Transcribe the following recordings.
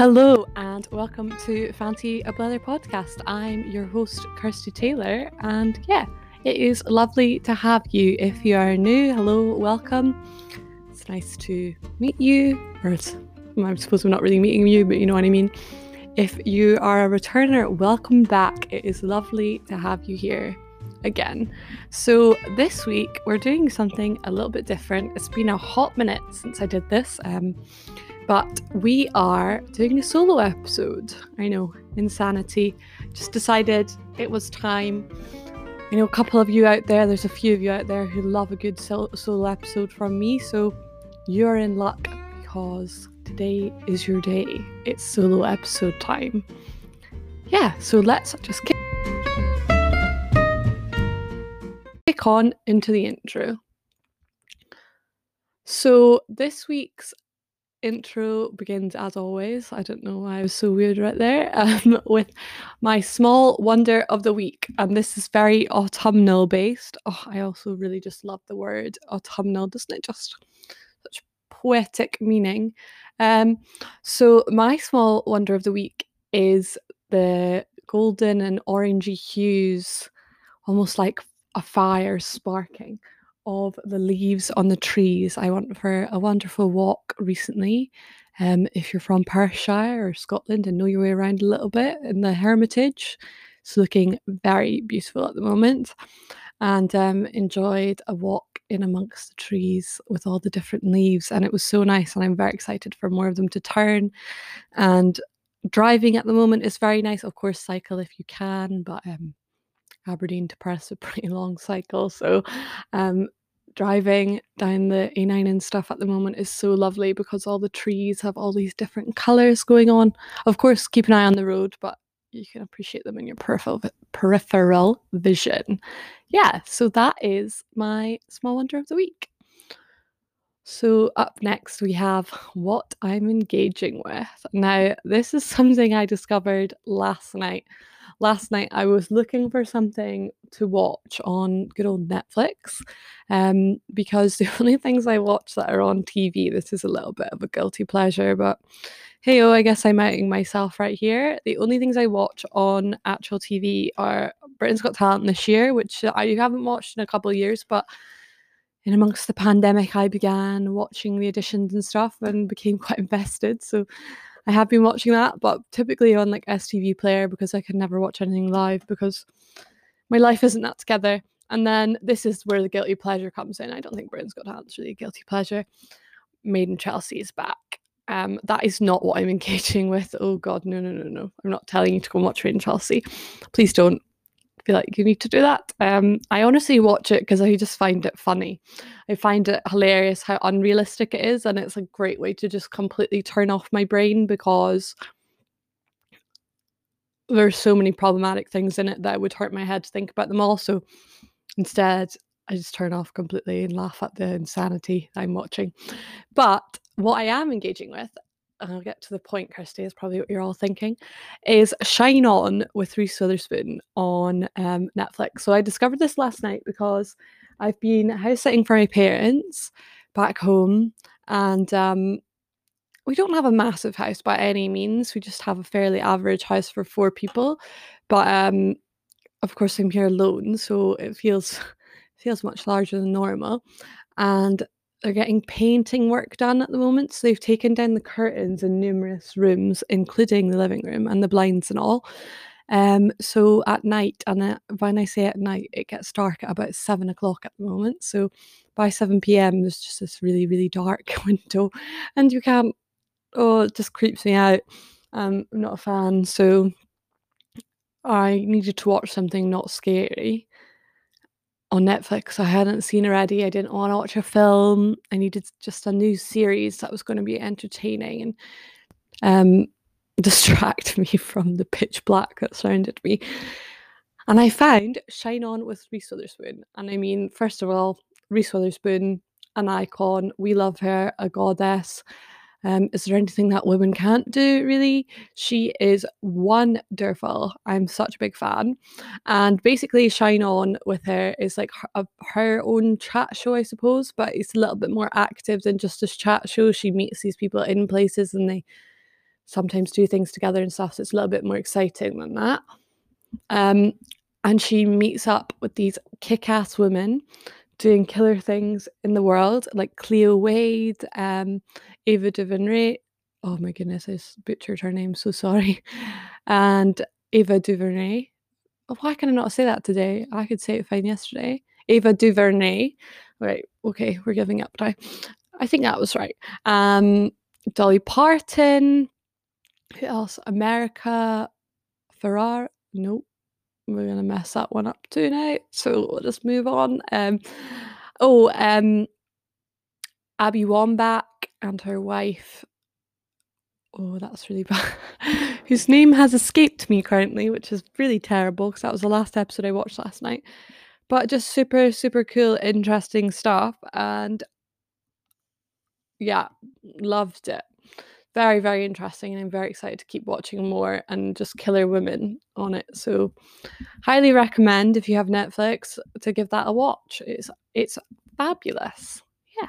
Hello and welcome to Fancy a Blether podcast. I'm your host, Kirsty Taylor, and yeah, it is lovely to have you. If you are new, hello, welcome. It's nice to meet you, or I suppose we're not really meeting you, but you know what I mean. If you are a returner, welcome back. It is lovely to have you here again. So, this week we're doing something a little bit different. It's been a hot minute since I did this. Um, but we are doing a solo episode. I know, insanity. Just decided it was time. I know a couple of you out there, there's a few of you out there who love a good solo episode from me, so you're in luck because today is your day. It's solo episode time. Yeah, so let's just kick, kick on into the intro. So, this week's intro begins as always. I don't know why I was so weird right there. Um, with my small wonder of the week, and this is very autumnal based. Oh, I also really just love the word autumnal, doesn't it? Just such poetic meaning. Um, so my small wonder of the week is the golden and orangey hues, almost like a fire sparking of the leaves on the trees. I went for a wonderful walk recently. Um, if you're from Perthshire or Scotland and know your way around a little bit in the Hermitage, it's looking very beautiful at the moment. And um, enjoyed a walk in amongst the trees with all the different leaves, and it was so nice. And I'm very excited for more of them to turn. And driving at the moment is very nice. Of course, cycle if you can, but um, Aberdeen to Perth is a pretty long cycle. So um, driving down the A9 and stuff at the moment is so lovely because all the trees have all these different colours going on. Of course, keep an eye on the road, but you can appreciate them in your peripheral peripheral vision. Yeah, so that is my small wonder of the week. So up next we have what I'm engaging with. Now, this is something I discovered last night last night I was looking for something to watch on good old Netflix um, because the only things I watch that are on TV, this is a little bit of a guilty pleasure, but hey, oh, I guess I'm outing myself right here. The only things I watch on actual TV are Britain's Got Talent this year, which I haven't watched in a couple of years, but in amongst the pandemic, I began watching the auditions and stuff and became quite invested. So I have been watching that, but typically on like STV Player because I can never watch anything live because my life isn't that together. And then this is where the guilty pleasure comes in. I don't think Britain's Got Talent's really a guilty pleasure. Made in Chelsea is back. Um, that is not what I'm engaging with. Oh God, no, no, no, no. I'm not telling you to go and watch Made in Chelsea. Please don't feel like you need to do that. Um, I honestly watch it because I just find it funny. I find it hilarious how unrealistic it is, and it's a great way to just completely turn off my brain because there's so many problematic things in it that would hurt my head to think about them all. So instead, I just turn off completely and laugh at the insanity I'm watching. But what I am engaging with and I'll get to the point, Kirsty, is probably what you're all thinking, is Shine On with Reese Witherspoon on um, Netflix. So I discovered this last night because I've been house sitting for my parents back home, and um, we don't have a massive house by any means. We just have a fairly average house for four people, but um, of course I'm here alone, so it feels feels much larger than normal. And they're getting painting work done at the moment. So they've taken down the curtains in numerous rooms, including the living room and the blinds and all. Um, so at night, and when I say at night, it gets dark at about seven o'clock at the moment. So by 7 p.m., there's just this really, really dark window, and you can't. Oh, it just creeps me out. Um, I'm not a fan, so I needed to watch something not scary on Netflix I hadn't seen already. I didn't want to watch a film. I needed just a new series that was going to be entertaining and um, distract me from the pitch black that surrounded me. And I found Shine On with Reese Witherspoon. And I mean, first of all, Reese Witherspoon, an icon. We love her, a goddess. Um, is there anything that women can't do, really? She is wonderful. I'm such a big fan. And basically, Shine On with her is like her, her own chat show, I suppose, but it's a little bit more active than just a chat show. She meets these people in places and they sometimes do things together and stuff. So it's a little bit more exciting than that. Um, and she meets up with these kick-ass women doing killer things in the world, like Cleo Wade, um, Ava DuVernay. Oh my goodness, I butchered her name. So sorry. And Ava DuVernay. Oh, why can I not say that today? I could say it fine yesterday. Ava DuVernay. Right. Okay, we're giving up now. I think that was right. Um, Dolly Parton. Who else? America Ferrar. Nope we're gonna mess that one up too now. So we'll just move on. Um, oh, um, Abby Wambach and her wife. Oh, that's really bad. Whose name has escaped me currently, which is really terrible because that was the last episode I watched last night. But just super, super cool, interesting stuff. And yeah, loved it very very interesting and i'm very excited to keep watching more and just killer women on it so highly recommend if you have netflix to give that a watch it's it's fabulous yeah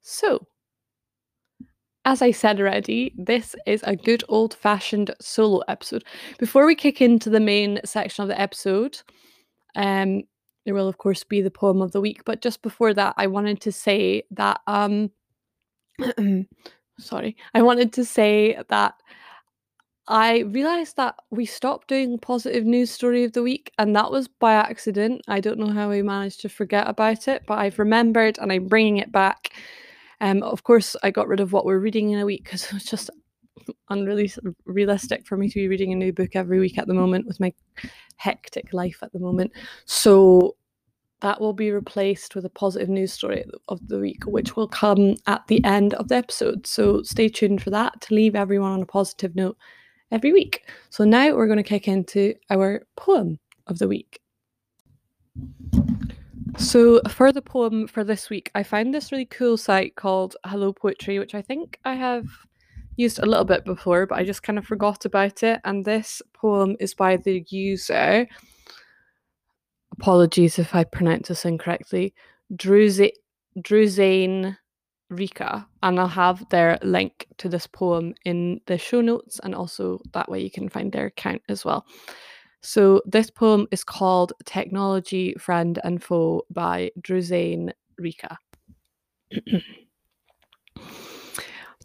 so as I said already, this is a good old fashioned solo episode. Before we kick into the main section of the episode, um, there will of course be the poem of the week. But just before that, I wanted to say that um, sorry, I wanted to say that I realized that we stopped doing positive news story of the week, and that was by accident. I don't know how we managed to forget about it, but I've remembered and I'm bringing it back. Um, of course, I got rid of what we're reading in a week because it was just unrealistic for me to be reading a new book every week at the moment with my hectic life at the moment. So that will be replaced with a positive news story of the week, which will come at the end of the episode. So stay tuned for that to leave everyone on a positive note every week. So now we're going to kick into our poem of the week. So, for the poem for this week, I found this really cool site called Hello Poetry, which I think I have used a little bit before, but I just kind of forgot about it. And this poem is by the user apologies if I pronounce this incorrectly, Druzane Rika, and I'll have their link to this poem in the show notes, and also that way you can find their account as well. So this poem is called Technology, Friend and Foe by Druzane Rika.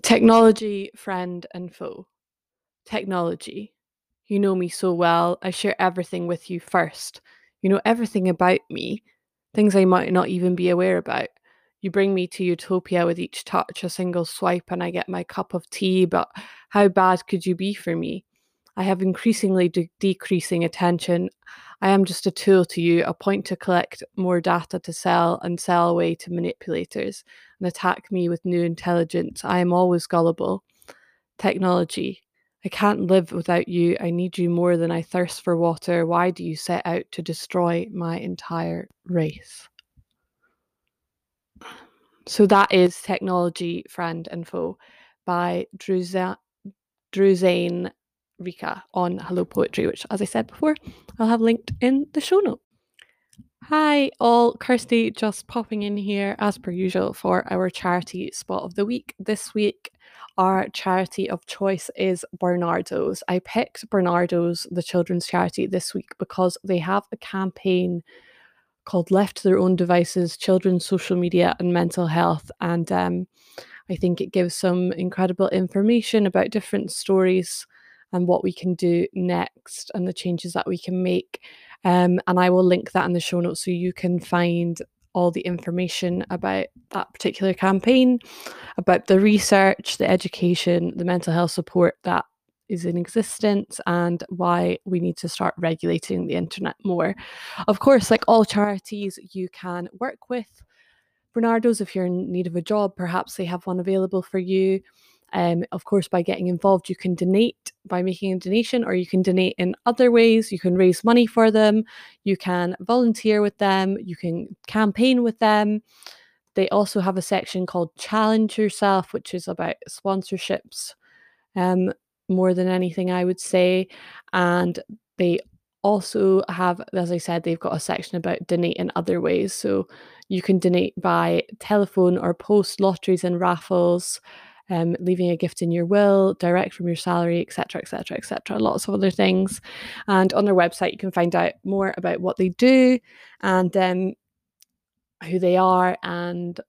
Technology, friend and foe. Technology. You know me so well. I share everything with you first you know everything about me, things I might not even be aware about. You bring me to utopia with each touch, a single swipe, and I get my cup of tea. But how bad could you be for me? I have increasingly de- decreasing attention. I am just a tool to you, a point to collect more data to sell and sell away to manipulators and attack me with new intelligence. I am always gullible. Technology. I can't live without you. I need you more than I thirst for water. Why do you set out to destroy my entire race? So that is Technology, Friend and Foe by Druzane Rika on Hello Poetry, which, as I said before, I'll have linked in the show note. Hi, all. Kirsty just popping in here as per usual for our charity spot of the week. This week, our charity of choice is Barnardo's. I picked Barnardo's, the children's charity, this week because they have a campaign called Left to Their Own Devices Children's Social Media and Mental Health. And um, I think it gives some incredible information about different stories and what we can do next and the changes that we can make. Um, and I will link that in the show notes so you can find all the information about that particular campaign, about the research, the education, the mental health support that is in existence, and why we need to start regulating the internet more. Of course, like all charities, you can work with Barnardo's, if you're in need of a job, perhaps they have one available for you. Um, of course, by getting involved, you can donate by making a donation, or you can donate in other ways. You can raise money for them, you can volunteer with them, you can campaign with them. They also have a section called Challenge Yourself, which is about sponsorships um, more than anything, I would say. And they also have, as I said, they've got a section about donate in other ways. So you can donate by telephone or post lotteries and raffles um, leaving a gift in your will, direct from your salary, etc., etc., etc. Lots of other things. And on their website, you can find out more about what they do and um, who they are and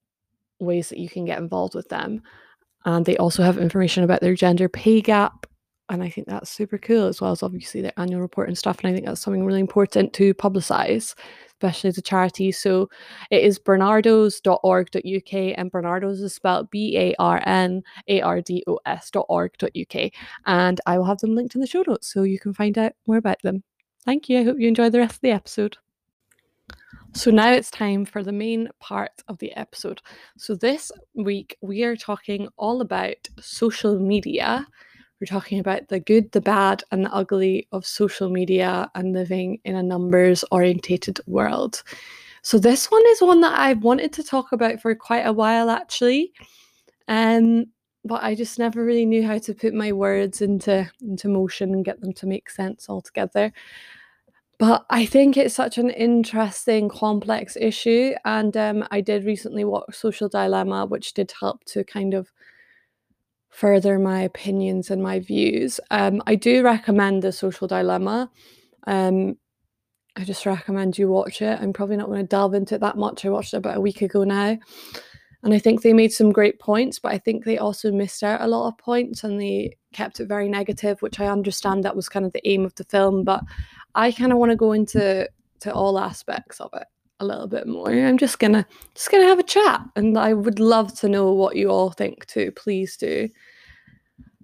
ways that you can get involved with them. And they also have information about their gender pay gap. And I think that's super cool, as well as obviously their annual report and stuff. And I think that's something really important to publicize especially to charities. So it is barnardos.org.uk and Barnardos is spelled B A R N A R D O S.org.uk. And I will have them linked in the show notes so you can find out more about them. Thank you. I hope you enjoy the rest of the episode. So now it's time for the main part of the episode. So this week we are talking all about social media we're talking about the good, the bad, and the ugly of social media and living in a numbers orientated world. So, this one is one that I've wanted to talk about for quite a while actually. Um, but I just never really knew how to put my words into into motion and get them to make sense altogether. But I think it's such an interesting, complex issue. And um, I did recently watch Social Dilemma, which did help to kind of further my opinions and my views. Um, I do recommend The Social Dilemma. Um, I just recommend you watch it. I'm probably not going to delve into it that much. I watched it about a week ago now. And I think they made some great points, but I think they also missed out a lot of points and they kept it very negative, which I understand that was kind of the aim of the film. But I kind of want to go into to all aspects of it a little bit more. I'm just gonna just gonna have a chat, and I would love to know what you all think too. Please do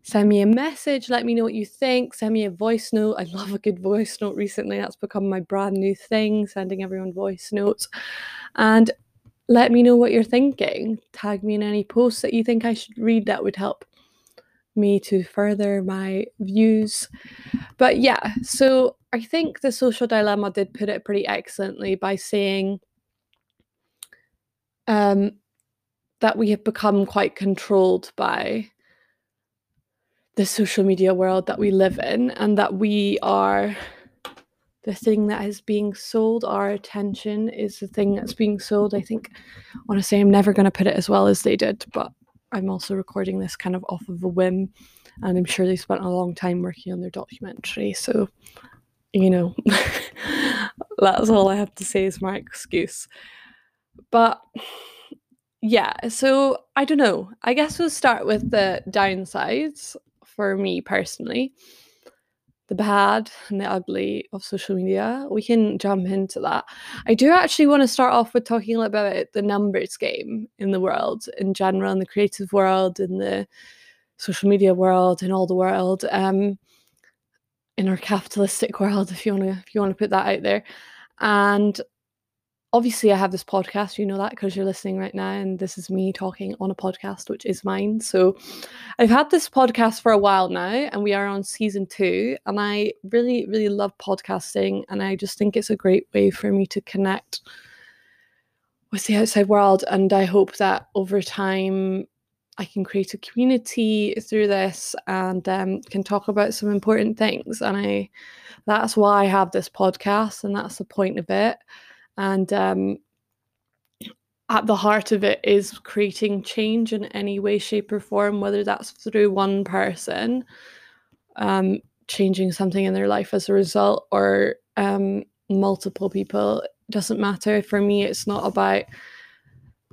send me a message. Let me know what you think. Send me a voice note. I love a good voice note. Recently, that's become my brand new thing. Sending everyone voice notes, and let me know what you're thinking. Tag me in any posts that you think I should read. That would help me to further my views. But yeah, so I think the social dilemma did put it pretty excellently by saying um, that we have become quite controlled by the social media world that we live in, and that we are the thing that is being sold. Our attention is the thing that's being sold. I think, honestly, I'm never going to put it as well as they did, but I'm also recording this kind of off of a whim, and I'm sure they spent a long time working on their documentary. So you know, that's all I have to say is my excuse. But yeah, so I don't know. I guess we'll start with the downsides for me personally. The bad and the ugly of social media. We can jump into that. I do actually want to start off with talking a little bit about the numbers game in the world in general, in the creative world, in the social media world, in all the world. Um, in our capitalistic world, if you want to if you want to put that out there. And obviously, I have this podcast. You know that because you're listening right now, and this is me talking on a podcast, which is mine. So, I've had this podcast for a while now, and we are on season two. And I really, really love podcasting, and I just think it's a great way for me to connect with the outside world. And I hope that over time, I can create a community through this and um, can talk about some important things. And I, that's why I have this podcast, and that's the point of it. And um, at the heart of it is creating change in any way, shape, or form, whether that's through one person um, changing something in their life as a result, or um, multiple people. It doesn't matter. For me, it's not about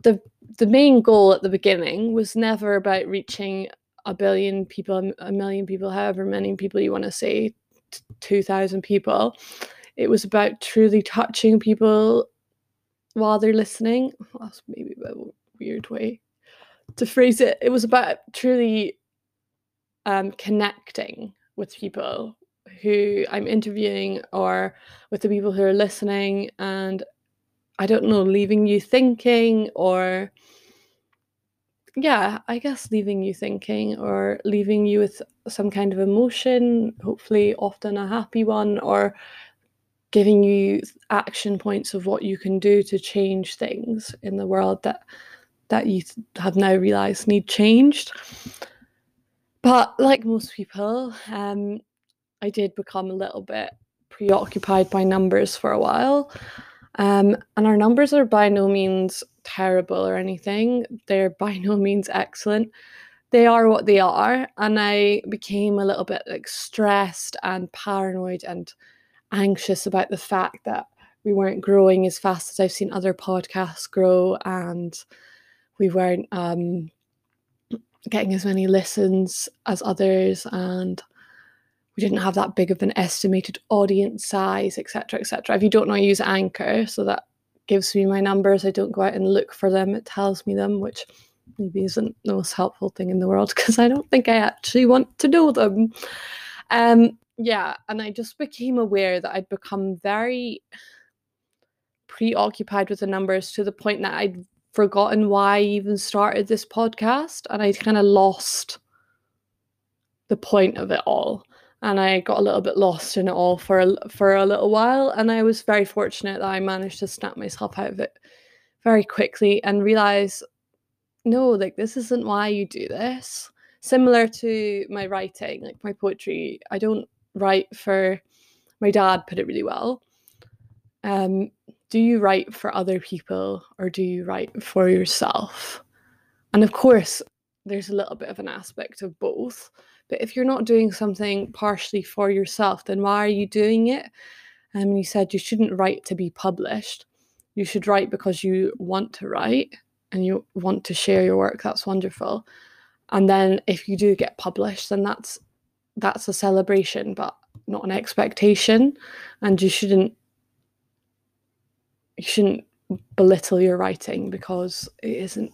the the main goal at the beginning was never about reaching a billion people, a million people, however many people you want to say, 2,000 people. It was about truly touching people while they're listening. That's maybe a weird way to phrase it. It was about truly um, connecting with people who I'm interviewing or with the people who are listening and I don't know, leaving you thinking or yeah, I guess leaving you thinking or leaving you with some kind of emotion, hopefully often a happy one, or giving you action points of what you can do to change things in the world that that you have now realized need changed. But like most people, um, I did become a little bit preoccupied by numbers for a while. Um, and our numbers are by no means terrible or anything. They're by no means excellent. they are what they are. And I became a little bit like stressed and paranoid and anxious about the fact that we weren't growing as fast as I've seen other podcasts grow and we weren't um, getting as many listens as others and we didn't have that big of an estimated audience size etc etc if you don't know i use anchor so that gives me my numbers. I don't go out and look for them. It tells me them which maybe isn't the most helpful thing in the world because i don't think i actually want to know them. Um yeah and i just became aware that i'd become very preoccupied with the numbers to the point that i'd forgotten why I even started this podcast and I kind of lost the point of it all and I got a little bit lost in it all for a, for a little while and I was very fortunate that I managed to snap myself out of it very quickly and realize no like this isn't why you do this. Similar to my writing like my poetry I don't write for my dad put it really well um do you write for other people or do you write for yourself? And of course, there's a little bit of an aspect of both. But if you're not doing something partially for yourself, then why are you doing it? And um, you said you shouldn't write to be published. You should write because you want to write and you want to share your work. That's wonderful. And then if you do get published, then that's that's a celebration, but not an expectation. And you shouldn't you shouldn't belittle your writing because it isn't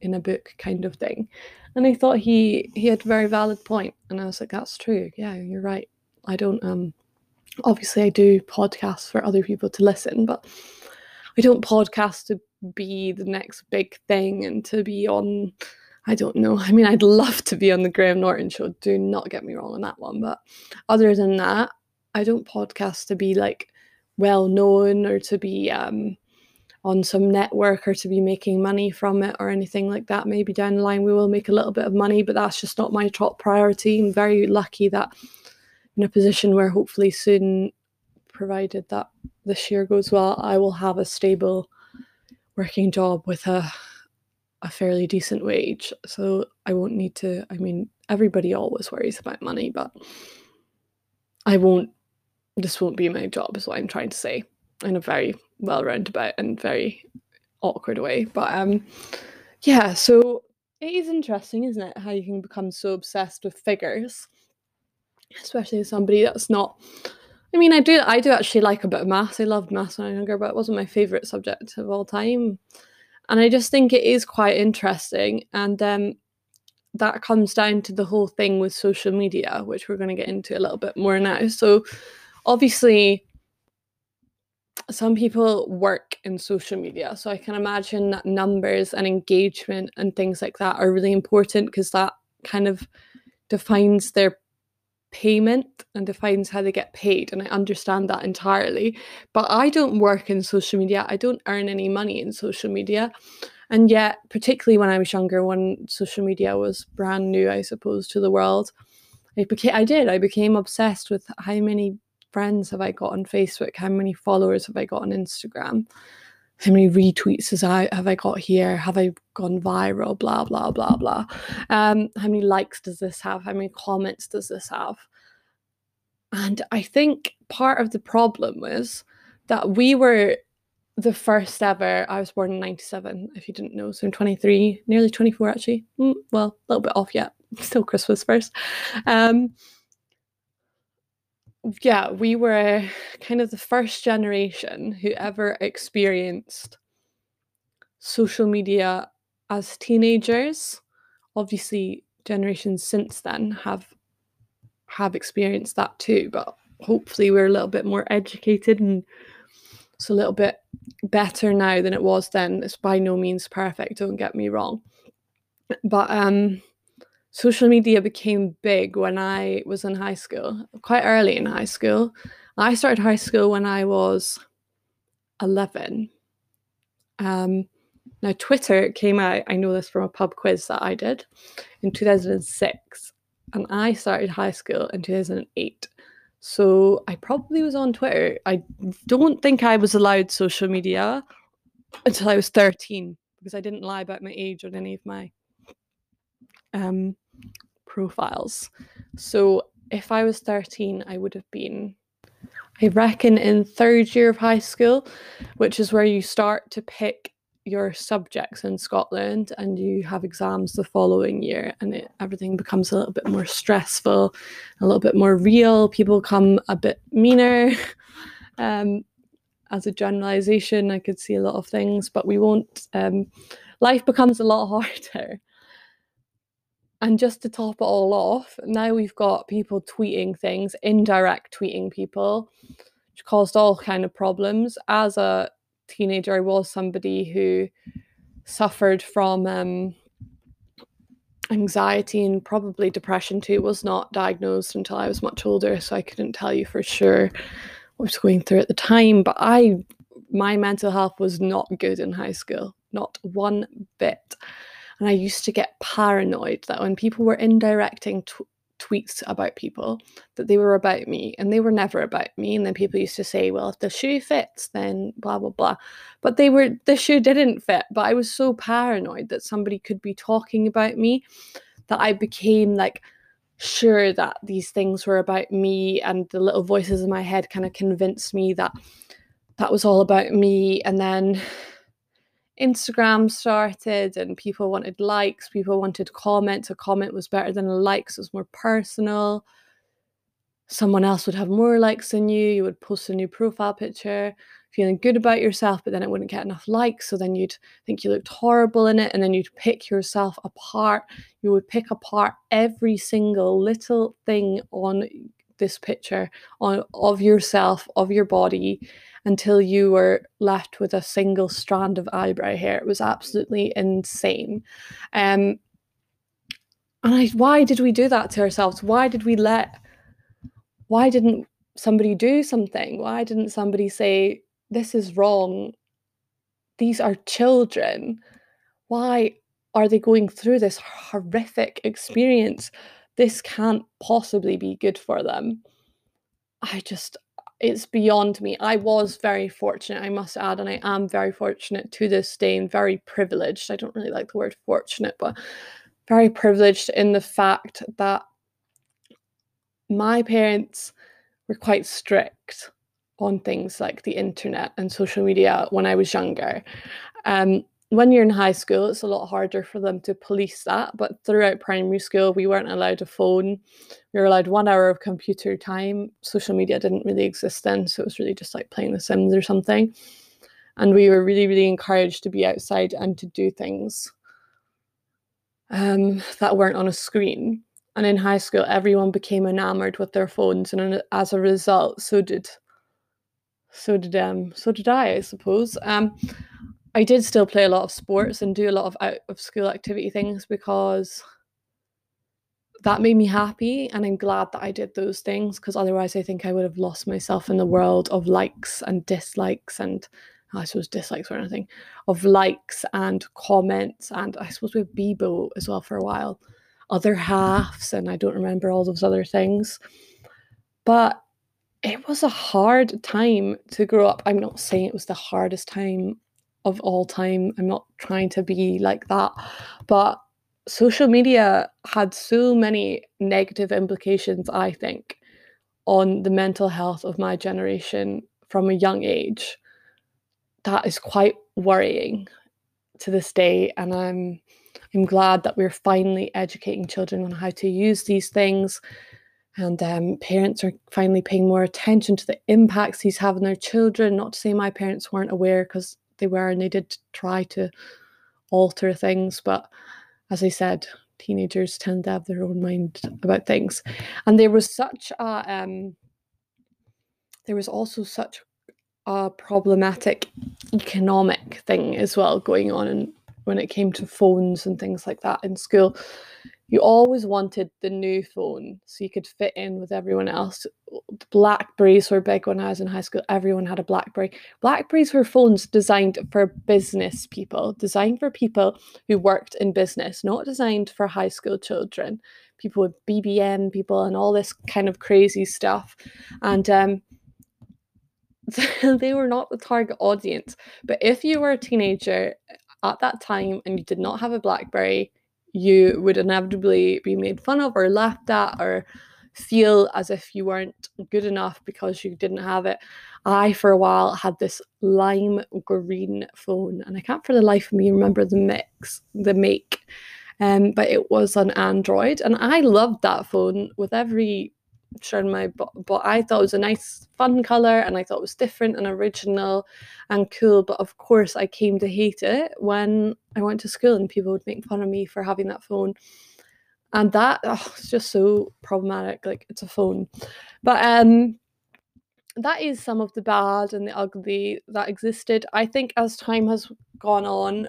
in a book kind of thing. And I thought he he had a very valid point, and I was like, that's true. Yeah, you're right. I don't um obviously I do podcasts for other people to listen, but I don't podcast to be the next big thing and to be on I don't know. I mean, I'd love to be on the Graham Norton show. Do not get me wrong on that one. But other than that, I don't podcast to be like well known or to be um, on some network or to be making money from it or anything like that. Maybe down the line we will make a little bit of money, but that's just not my top priority. I'm very lucky that in a position where hopefully soon, provided that this year goes well, I will have a stable working job with a a fairly decent wage. So I won't need to I mean everybody always worries about money, but I won't this won't be my job, is what I'm trying to say, in a very well roundabout and very awkward way. But um, yeah, so it is interesting, isn't it, how you can become so obsessed with figures, especially somebody that's not. I mean, I do. I do actually like a bit of maths. I loved maths when I was younger, but it wasn't my favorite subject of all time. And I just think it is quite interesting. And um, that comes down to the whole thing with social media, which we're going to get into a little bit more now. So, obviously some people work in social media so i can imagine that numbers and engagement and things like that are really important because that kind of defines their payment and defines how they get paid and i understand that entirely but i don't work in social media i don't earn any money in social media and yet particularly when i was younger when social media was brand new i suppose to the world I became I did I became obsessed with how many friends have I got on Facebook? How many followers have I got on Instagram? How many retweets has I have I got here? Have I gone viral? Blah blah blah blah. Um, how many likes does this have? How many comments does this have? And I think part of the problem was that we were the first ever. I was born in '97, if you didn't know, so I'm 23, nearly 24 actually. Mm, well, a little bit off yet. Still Christmas first. Um, yeah, we were kind of the first generation who ever experienced social media as teenagers. Obviously, generations since then have have experienced that too, but hopefully we're a little bit more educated and it's a little bit better now than it was then. It's by no means perfect, don't get me wrong. But um social media became big when I was in high school, quite early in high school. I started high school when I was 11. Um, now, Twitter came out, I know this from a pub quiz that I did in 2006, and I started high school in 2008. So I probably was on Twitter. I don't think I was allowed social media until I was 13 because I didn't lie about my age on any of my um, profiles. So if I was 13, I would have been, I reckon, in third year of high school, which is where you start to pick your subjects in Scotland and you have exams the following year and it, everything becomes a little bit more stressful, a little bit more real. People come a bit meaner. Um, as a generalization, I could see a lot of things, but we won't. Um, life becomes a lot harder. And just to top it all off, now we've got people tweeting things, indirect tweeting people, which caused all kind of problems. As a teenager, I was somebody who suffered from um, anxiety and probably depression too. Was not diagnosed until I was much older, so I couldn't tell you for sure what was going through at the time. But I, my mental health was not good in high school, not one bit. And I used to get paranoid that when people were indirecting t- tweets about people, that they were about me and they were never about me. And then people used to say, well, if the shoe fits, then blah, blah, blah. But they were, the shoe didn't fit. But I was so paranoid that somebody could be talking about me that I became like, sure that these things were about me and the little voices in my head kind of convinced me that that was all about me and then Instagram started and people wanted likes, people wanted comments. A comment was better than a like, so it was more personal. Someone else would have more likes than you. You would post a new profile picture, feeling good about yourself, but then it wouldn't get enough likes. So then you'd think you looked horrible in it, and then you'd pick yourself apart. You would pick apart every single little thing on this picture on of yourself, of your body, until you were left with a single strand of eyebrow hair. It was absolutely insane. Um, and I, why did we do that to ourselves? Why did we let, why didn't somebody do something? Why didn't somebody say, this is wrong? These are children. Why are they going through this horrific experience? This can't possibly be good for them. I just, it's beyond me. I was very fortunate, I must add, and I am very fortunate to this day and very privileged. I don't really like the word fortunate, but very privileged in the fact that my parents were quite strict on things like the internet and social media when I was younger. Um, when you're in high school, it's a lot harder for them to police that. But throughout primary school, we weren't allowed a phone. We were allowed one hour of computer time. Social media didn't really exist then. So it was really just like playing The Sims or something. And we were really, really encouraged to be outside and to do things um, that weren't on a screen. And in high school, everyone became enamored with their phones. And as a result, so did so did um so did I, I suppose. Um I did still play a lot of sports and do a lot of out of school activity things because that made me happy and I'm glad that I did those things because otherwise I think I would have lost myself in the world of likes and dislikes and oh, I suppose dislikes or anything of likes and comments and I suppose with Bebo as well for a while other halves and I don't remember all those other things. But it was a hard time to grow up. I'm not saying it was the hardest time of all time. I'm not trying to be like that. But social media had so many negative implications, I think, on the mental health of my generation from a young age. That is quite worrying to this day. And I'm I'm glad that we're finally educating children on how to use these things. And um, parents are finally paying more attention to the impacts these have on their children. Not to say my parents weren't aware, because they were and they did try to alter things but as i said teenagers tend to have their own mind about things. And there was such a um there was also such a problematic economic thing as well going on and when it came to phones and things like that in school you always wanted the new phone so you could fit in with everyone else. Blackberries were big when I was in high school. Everyone had a Blackberry. Blackberries were phones designed for business people, designed for people who worked in business, not designed for high school children. People with BBM people and all this kind of crazy stuff. And um, they were not the target audience. But if you were a teenager at that time and you did not have a Blackberry, you would inevitably be made fun of or laughed at or feel as if you weren't good enough because you didn't have it. I, for a while, had this lime green phone, and I can't for the life of me remember the mix, the make. Um, but it was an Android, and I loved that phone with every shred my but, but I thought it was a nice fun color and I thought it was different and original and cool but of course I came to hate it when I went to school and people would make fun of me for having that phone. And that oh, it's just so problematic like it's a phone. But um that is some of the bad and the ugly that existed. I think as time has gone on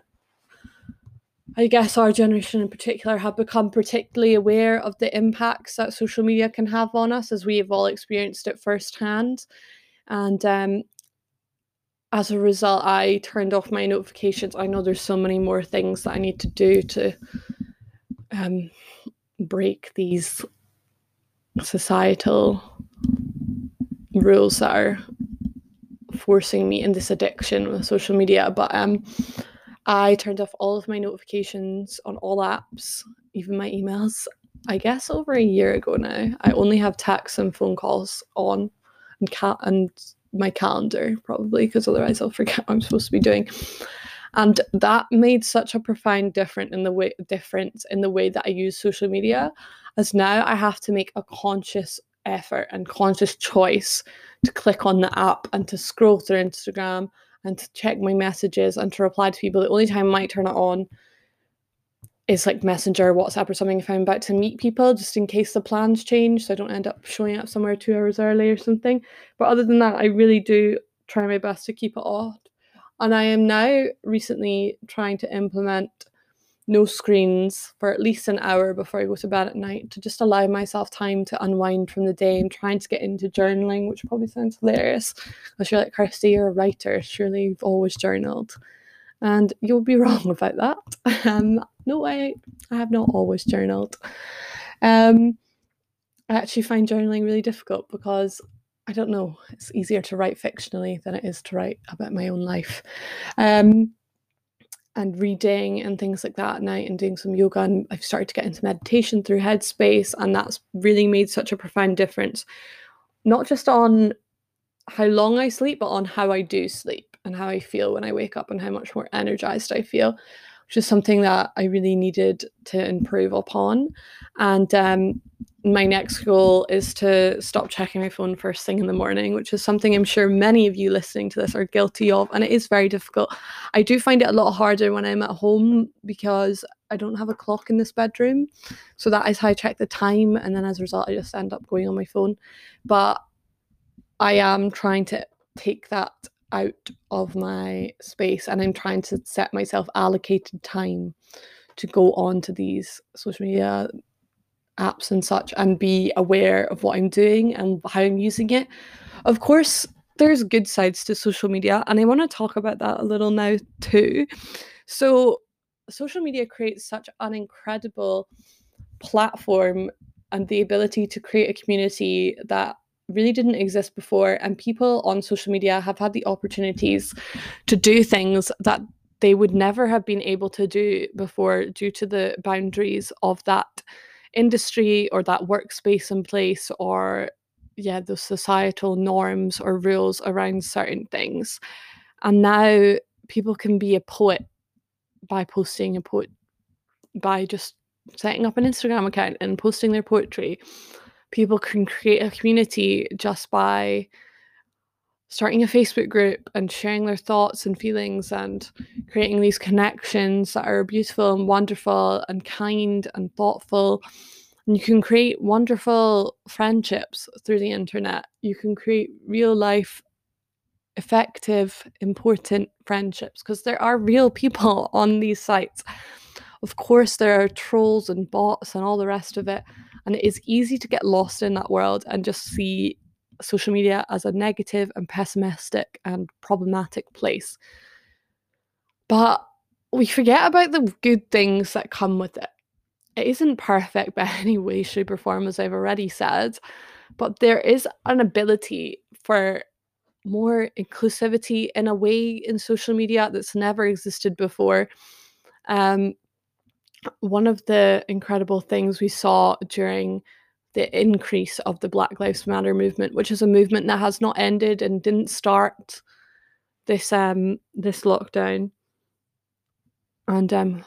I guess our generation in particular have become particularly aware of the impacts that social media can have on us as we have all experienced it firsthand. And um, as a result, I turned off my notifications. I know there's so many more things that I need to do to um, break these societal rules that are forcing me in this addiction with social media. But um, I turned off all of my notifications on all apps, even my emails. I guess over a year ago now. I only have texts and phone calls on and and my calendar probably because otherwise I'll forget what I'm supposed to be doing. And that made such a profound difference in the way difference in the way that I use social media as now I have to make a conscious effort and conscious choice to click on the app and to scroll through Instagram and to check my messages and to reply to people. The only time I might turn it on is like Messenger, WhatsApp, or something if I'm about to meet people, just in case the plans change, so I don't end up showing up somewhere two hours early or something. But other than that, I really do try my best to keep it off. And I am now recently trying to implement no screens for at least an hour before I go to bed at night to just allow myself time to unwind from the day. I'm trying to get into journaling, which probably sounds hilarious. Because you're like, Kirsty, you're a writer. Surely you've always journaled. And you'll be wrong about that. Um, no way, I have not always journaled. Um, I actually find journaling really difficult because I don't know, it's easier to write fictionally than it is to write about my own life. Um, and reading and things like that at night and doing some yoga and I've started to get into meditation through Headspace and that's really made such a profound difference not just on how long I sleep but on how I do sleep and how I feel when I wake up and how much more energized I feel which is something that I really needed to improve upon. And um, my next goal is to stop checking my phone first thing in the morning, which is something I'm sure many of you listening to this are guilty of. And it is very difficult. I do find it a lot harder when I'm at home because I don't have a clock in this bedroom. So that is how I check the time. And then as a result, I just end up going on my phone. But I am trying to take that out of my space and I'm trying to set myself allocated time to go on to these social media apps and such and be aware of what I'm doing and how I'm using it. Of course, there's good sides to social media, and I want to talk about that a little now too. So, social media creates such an incredible platform and the ability to create a community that really didn't exist before and people on social media have had the opportunities to do things that they would never have been able to do before due to the boundaries of that industry or that workspace in place or yeah the societal norms or rules around certain things. And now people can be a poet by posting a poet by just setting up an instagram account and posting their poetry. People can create a community just by starting a Facebook group and sharing their thoughts and feelings and creating these connections that are beautiful and wonderful and kind and thoughtful. And you can create wonderful friendships through the internet. You can create real life, effective, important friendships because there are real people on these sites. Of course, there are trolls and bots and all the rest of it. And it is easy to get lost in that world and just see social media as a negative and pessimistic and problematic place. But we forget about the good things that come with it. It isn't perfect by any way, shape, or form, as I've already said, but there is an ability for more inclusivity in a way in social media that's never existed before. Um, one of the incredible things we saw during the increase of the Black Lives Matter movement, which is a movement that has not ended and didn't start this um this lockdown. And um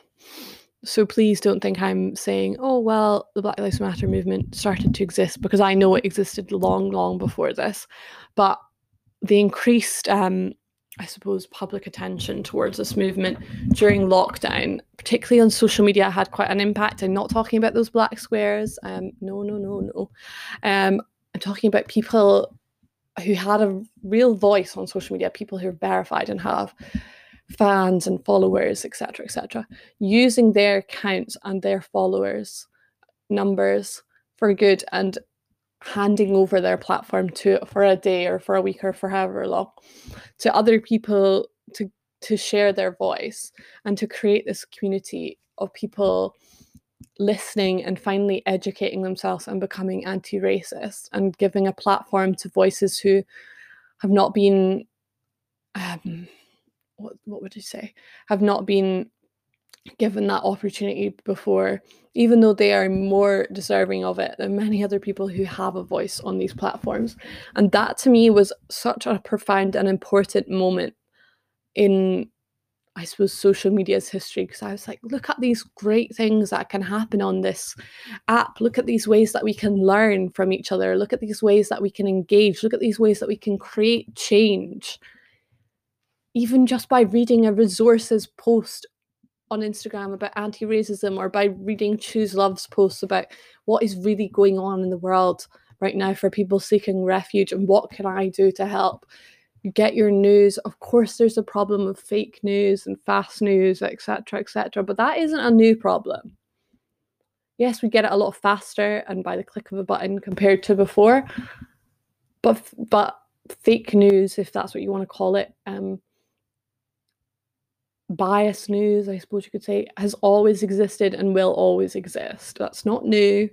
so please don't think I'm saying, oh well, the Black Lives Matter movement started to exist because I know it existed long, long before this. But the increased um I suppose, public attention towards this movement during lockdown, particularly on social media, had quite an impact. I'm not talking about those black squares. Um, no, no, no, no. Um, I'm talking about people who had a real voice on social media, people who are verified and have fans and followers, etc., etc., using their accounts and their followers numbers for good and handing over their platform to for a day or for a week or for however long to other people to to share their voice and to create this community of people listening and finally educating themselves and becoming anti-racist and giving a platform to voices who have not been um, what, what would you say? Have not been given that opportunity before, even though they are more deserving of it than many other people who have a voice on these platforms. And that to me was such a profound and important moment in, I suppose, social media's history because I was like, look at these great things that can happen on this app. Look at these ways that we can learn from each other. Look at these ways that we can engage. Look at these ways that we can create change even just by reading a resources post on Instagram about anti racism or by reading Choose Love's posts about what is really going on in the world right now for people seeking refuge and what can I do to help. You get your news. Of course, there's a problem of fake news and fast news, etc., etc., but that isn't a new problem. Yes, we get it a lot faster and by the click of a button compared to before, but but fake news, if that's what you want to call it, um, bias news, I suppose you could say, has always existed and will always exist. That's not new.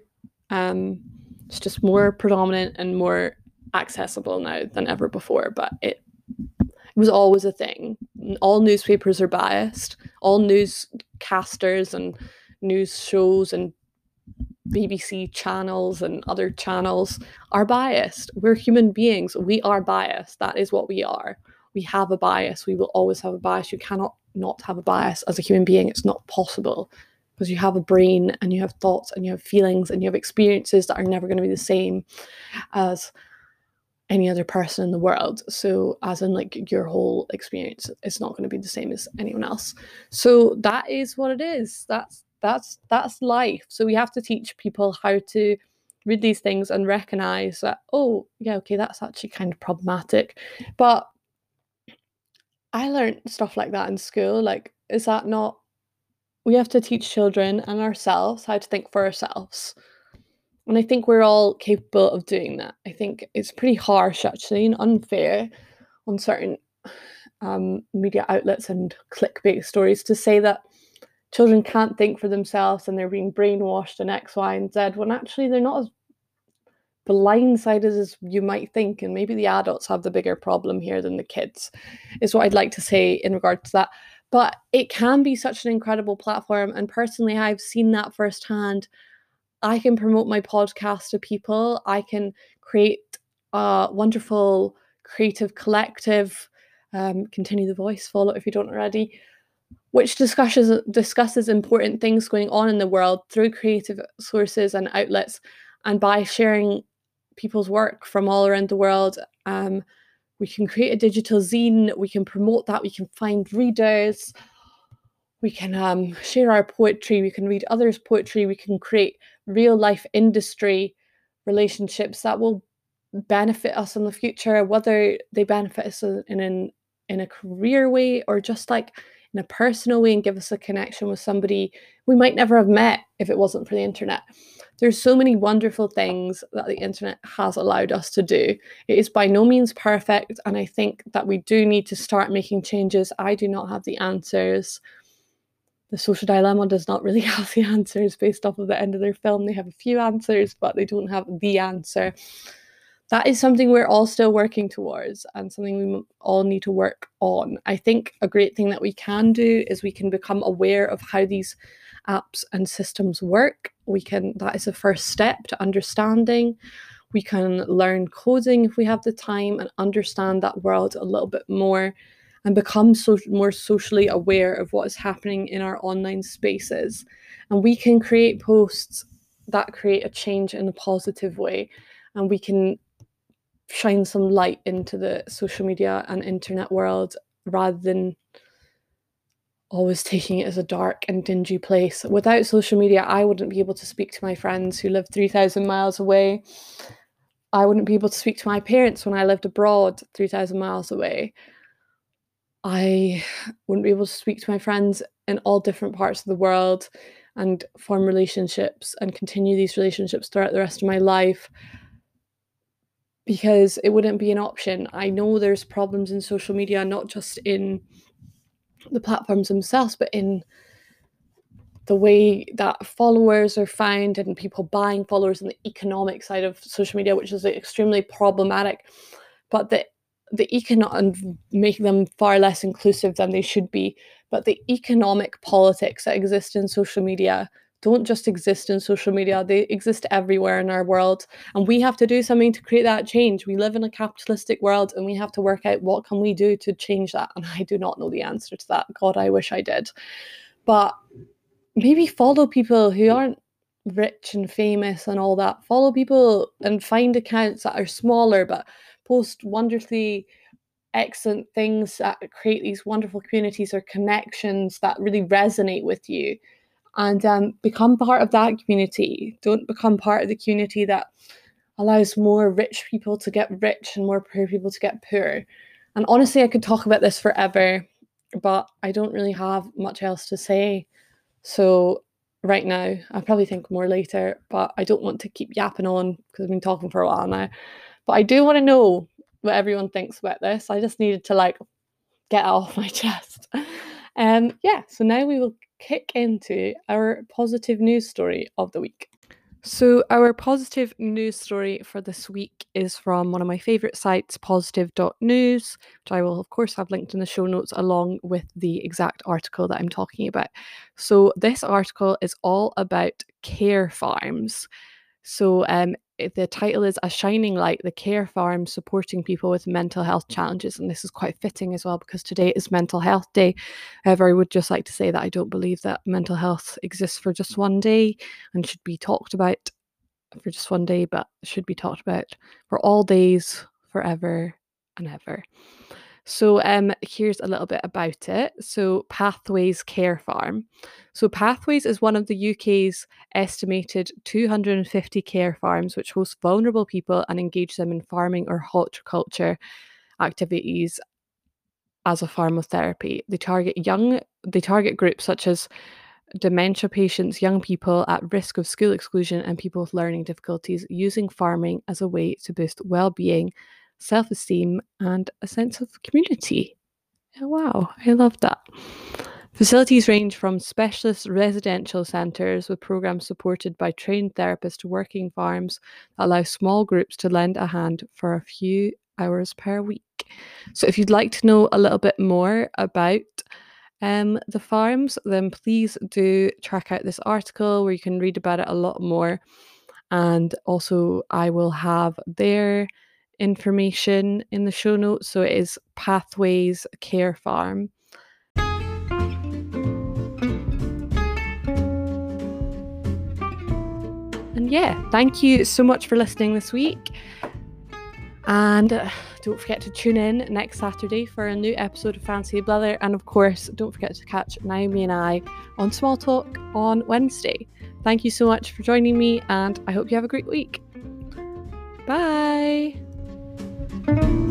Um, it's just more predominant and more accessible now than ever before. But it it was always a thing. All newspapers are biased. All newscasters and news shows and BBC channels and other channels are biased. We're human beings. We are biased. That is what we are. We have a bias. We will always have a bias. You cannot not have a bias as a human being. It's not possible because you have a brain and you have thoughts and you have feelings and you have experiences that are never going to be the same as any other person in the world. So, as in like your whole experience, it's not going to be the same as anyone else. So that is what it is. That's that's that's life. So we have to teach people how to read these things and recognize that. Oh, yeah, okay, that's actually kind of problematic, but I learned stuff like that in school. Like, is that not we have to teach children and ourselves how to think for ourselves. And I think we're all capable of doing that. I think it's pretty harsh actually and unfair on certain um, media outlets and clickbait stories to say that children can't think for themselves and they're being brainwashed in X, Y, and Z when actually they're not as blindsided as you might think, and maybe the adults have the bigger problem here than the kids, is what I'd like to say in regard to that. But it can be such an incredible platform, and personally, I've seen that firsthand. I can promote my podcast to people. I can create a wonderful creative collective. Um, continue the voice, follow if you don't already, which discusses discusses important things going on in the world through creative sources and outlets, and by sharing people's work from all around the world. Um, we can create a digital zine, we can promote that, we can find readers, we can um, share our poetry, we can read others' poetry, we can create real life industry relationships that will benefit us in the future, whether they benefit us in, in, in a career way or just like in a personal way and give us a connection with somebody we might never have met if it wasn't for the internet. There's so many wonderful things that the internet has allowed us to do. It is by no means perfect, and I think that we do need to start making changes. I do not have the answers. The social dilemma does not really have the answers based off of the end of their film. They have a few answers, but they don't have the answer. that is something we're all still working towards and something we all need to work on. I think a great thing that we can do is we can become aware of how these apps and systems work. We can that is the first step to understanding. We can learn coding if we have the time and understand that world a little bit more and become so more socially aware of what is happening in our online spaces. And we can create posts that create a change in a positive way and we can shine some light into the social media and internet world rather than always taking it as a dark and dingy place. Without social media, I wouldn't be able to speak to my friends who live 3,000 miles away. I wouldn't be able to speak to my parents when I lived abroad 3,000 miles away. I wouldn't be able to speak to my friends in all different parts of the world and form relationships and continue these relationships throughout the rest of my life because it wouldn't be an option. I know there's problems in social media, not just in the platforms themselves, but in the way that followers are found and people buying followers and the economic side of social media, which is extremely problematic. But the the econ and making them far less inclusive than they should be. But the economic politics that exist in social media don't just exist in social media, they exist everywhere in our world. And we have to do something to create that change. We live in a capitalistic world and we have to work out what can we do to change that. And I do not know the answer to that. God, I wish I did. But maybe follow people who aren't rich and famous and all that. Follow people and find accounts that are smaller but post wonderfully excellent things that create these wonderful communities or connections that really resonate with you and um, become part of that community. Don't become part of the community that allows more rich people to get rich and more poor people to get poor. And honestly, I could talk about this forever, but I don't really have much else to say. So, right now, I'll probably think more later, but I don't want to keep yapping on because I've been talking for a while now. But I do want to know what everyone thinks about this. I just needed to like get it off my chest. Um, yeah, so now we will kick into our positive news story of the week. So, our positive news story for this week is from one of my favourite sites, positive.news, which I will, of course, have linked in the show notes along with the exact article that I'm talking about. So, this article is all about care farms. So, um, Eh, the title is A Shining Light The Care Farm Supporting People with Mental Health mm. Challenges. And this is quite fitting as well because today is Mental Health Day. However, I would just like to say that I don't believe that mental health exists for just one day and should be talked about for just one day, but should be talked about for all days, forever and ever. So um, here's a little bit about it. So Pathways Care Farm. So Pathways is one of the UK's estimated 250 care farms which host vulnerable people and engage them in farming or horticulture activities as a form of therapy. They target young they target groups such as dementia patients, young people at risk of school exclusion and people with learning difficulties using farming as a way to boost well-being self esteem, and a sense of community. Wow, I love that. Facilities range from specialist residential centres with programs supported by trained therapists to working farms that allow small groups to lend a hand for a few hours per week. So, if you'd like to know a little bit more about um, the farms, then please do check out this article where you can read about it a lot more. And also, I will have their information in the show notes. So it is Pathways Care Farm. And yeah, thank you so much for listening this week. And uh, don't forget to tune in next Saturday for a new episode of Fancy Blather. And of course, don't forget to catch Naomi and I on Small Talk on Wednesday. Thank you so much for joining me, and I hope you have a great week. Bye thank you